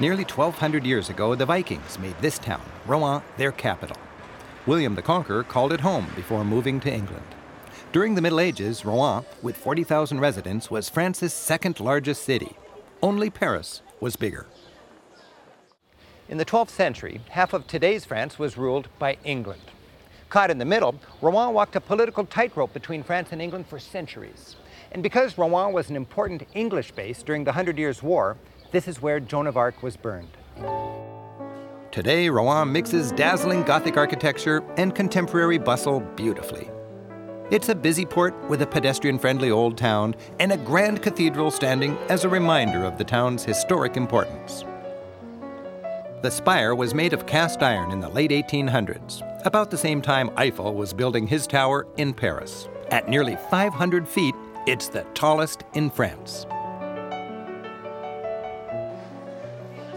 Nearly 1,200 years ago, the Vikings made this town, Rouen, their capital. William the Conqueror called it home before moving to England. During the Middle Ages, Rouen, with 40,000 residents, was France's second largest city. Only Paris was bigger. In the 12th century, half of today's France was ruled by England. Caught in the middle, Rouen walked a political tightrope between France and England for centuries. And because Rouen was an important English base during the Hundred Years' War, this is where Joan of Arc was burned. Today, Rouen mixes dazzling Gothic architecture and contemporary bustle beautifully. It's a busy port with a pedestrian friendly old town and a grand cathedral standing as a reminder of the town's historic importance. The spire was made of cast iron in the late 1800s, about the same time Eiffel was building his tower in Paris. At nearly 500 feet, it's the tallest in France.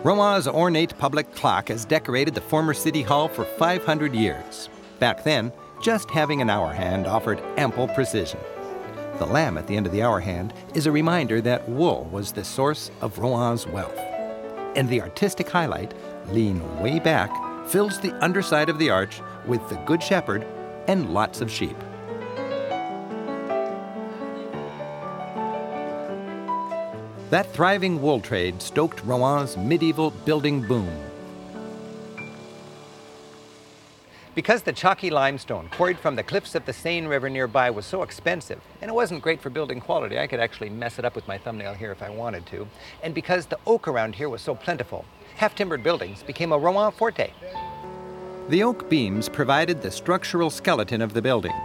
Rouen's ornate public clock has decorated the former city hall for 500 years. Back then, just having an hour hand offered ample precision. The lamb at the end of the hour hand is a reminder that wool was the source of Rouen's wealth. And the artistic highlight, lean way back, fills the underside of the arch with the Good Shepherd and lots of sheep. That thriving wool trade stoked Rouen's medieval building boom. Because the chalky limestone quarried from the cliffs of the Seine River nearby was so expensive, and it wasn't great for building quality, I could actually mess it up with my thumbnail here if I wanted to, and because the oak around here was so plentiful, half-timbered buildings became a Rouen forte. The oak beams provided the structural skeleton of the building.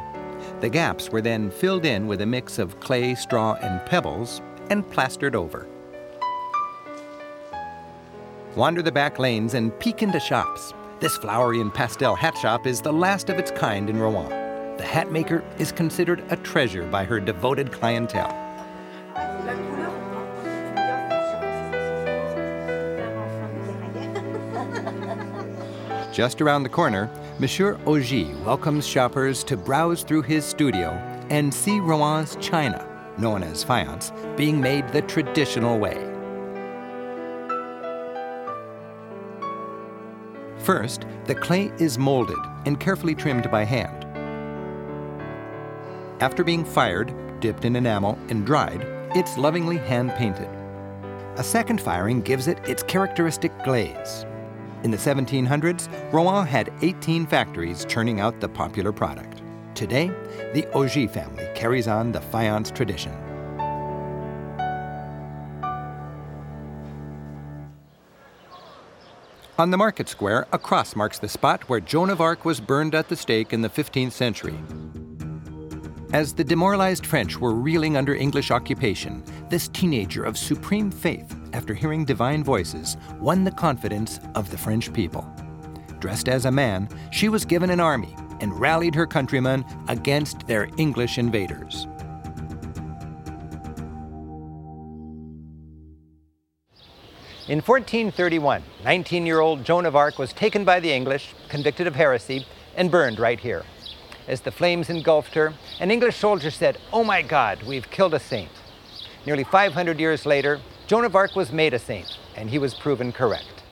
The gaps were then filled in with a mix of clay, straw, and pebbles, and plastered over. Wander the back lanes and peek into shops. This flowery and pastel hat shop is the last of its kind in Rouen. The hat maker is considered a treasure by her devoted clientele. Just around the corner, Monsieur Augy welcomes shoppers to browse through his studio and see Rouen's china known as faience, being made the traditional way. First, the clay is molded and carefully trimmed by hand. After being fired, dipped in enamel, and dried, it's lovingly hand painted. A second firing gives it its characteristic glaze. In the 1700s, Rouen had 18 factories churning out the popular product. Today, the Augy family carries on the faience tradition. On the market square, a cross marks the spot where Joan of Arc was burned at the stake in the 15th century. As the demoralized French were reeling under English occupation, this teenager of supreme faith, after hearing divine voices, won the confidence of the French people. Dressed as a man, she was given an army and rallied her countrymen against their English invaders. In 1431, 19 year old Joan of Arc was taken by the English, convicted of heresy, and burned right here. As the flames engulfed her, an English soldier said, Oh my God, we've killed a saint. Nearly 500 years later, Joan of Arc was made a saint, and he was proven correct.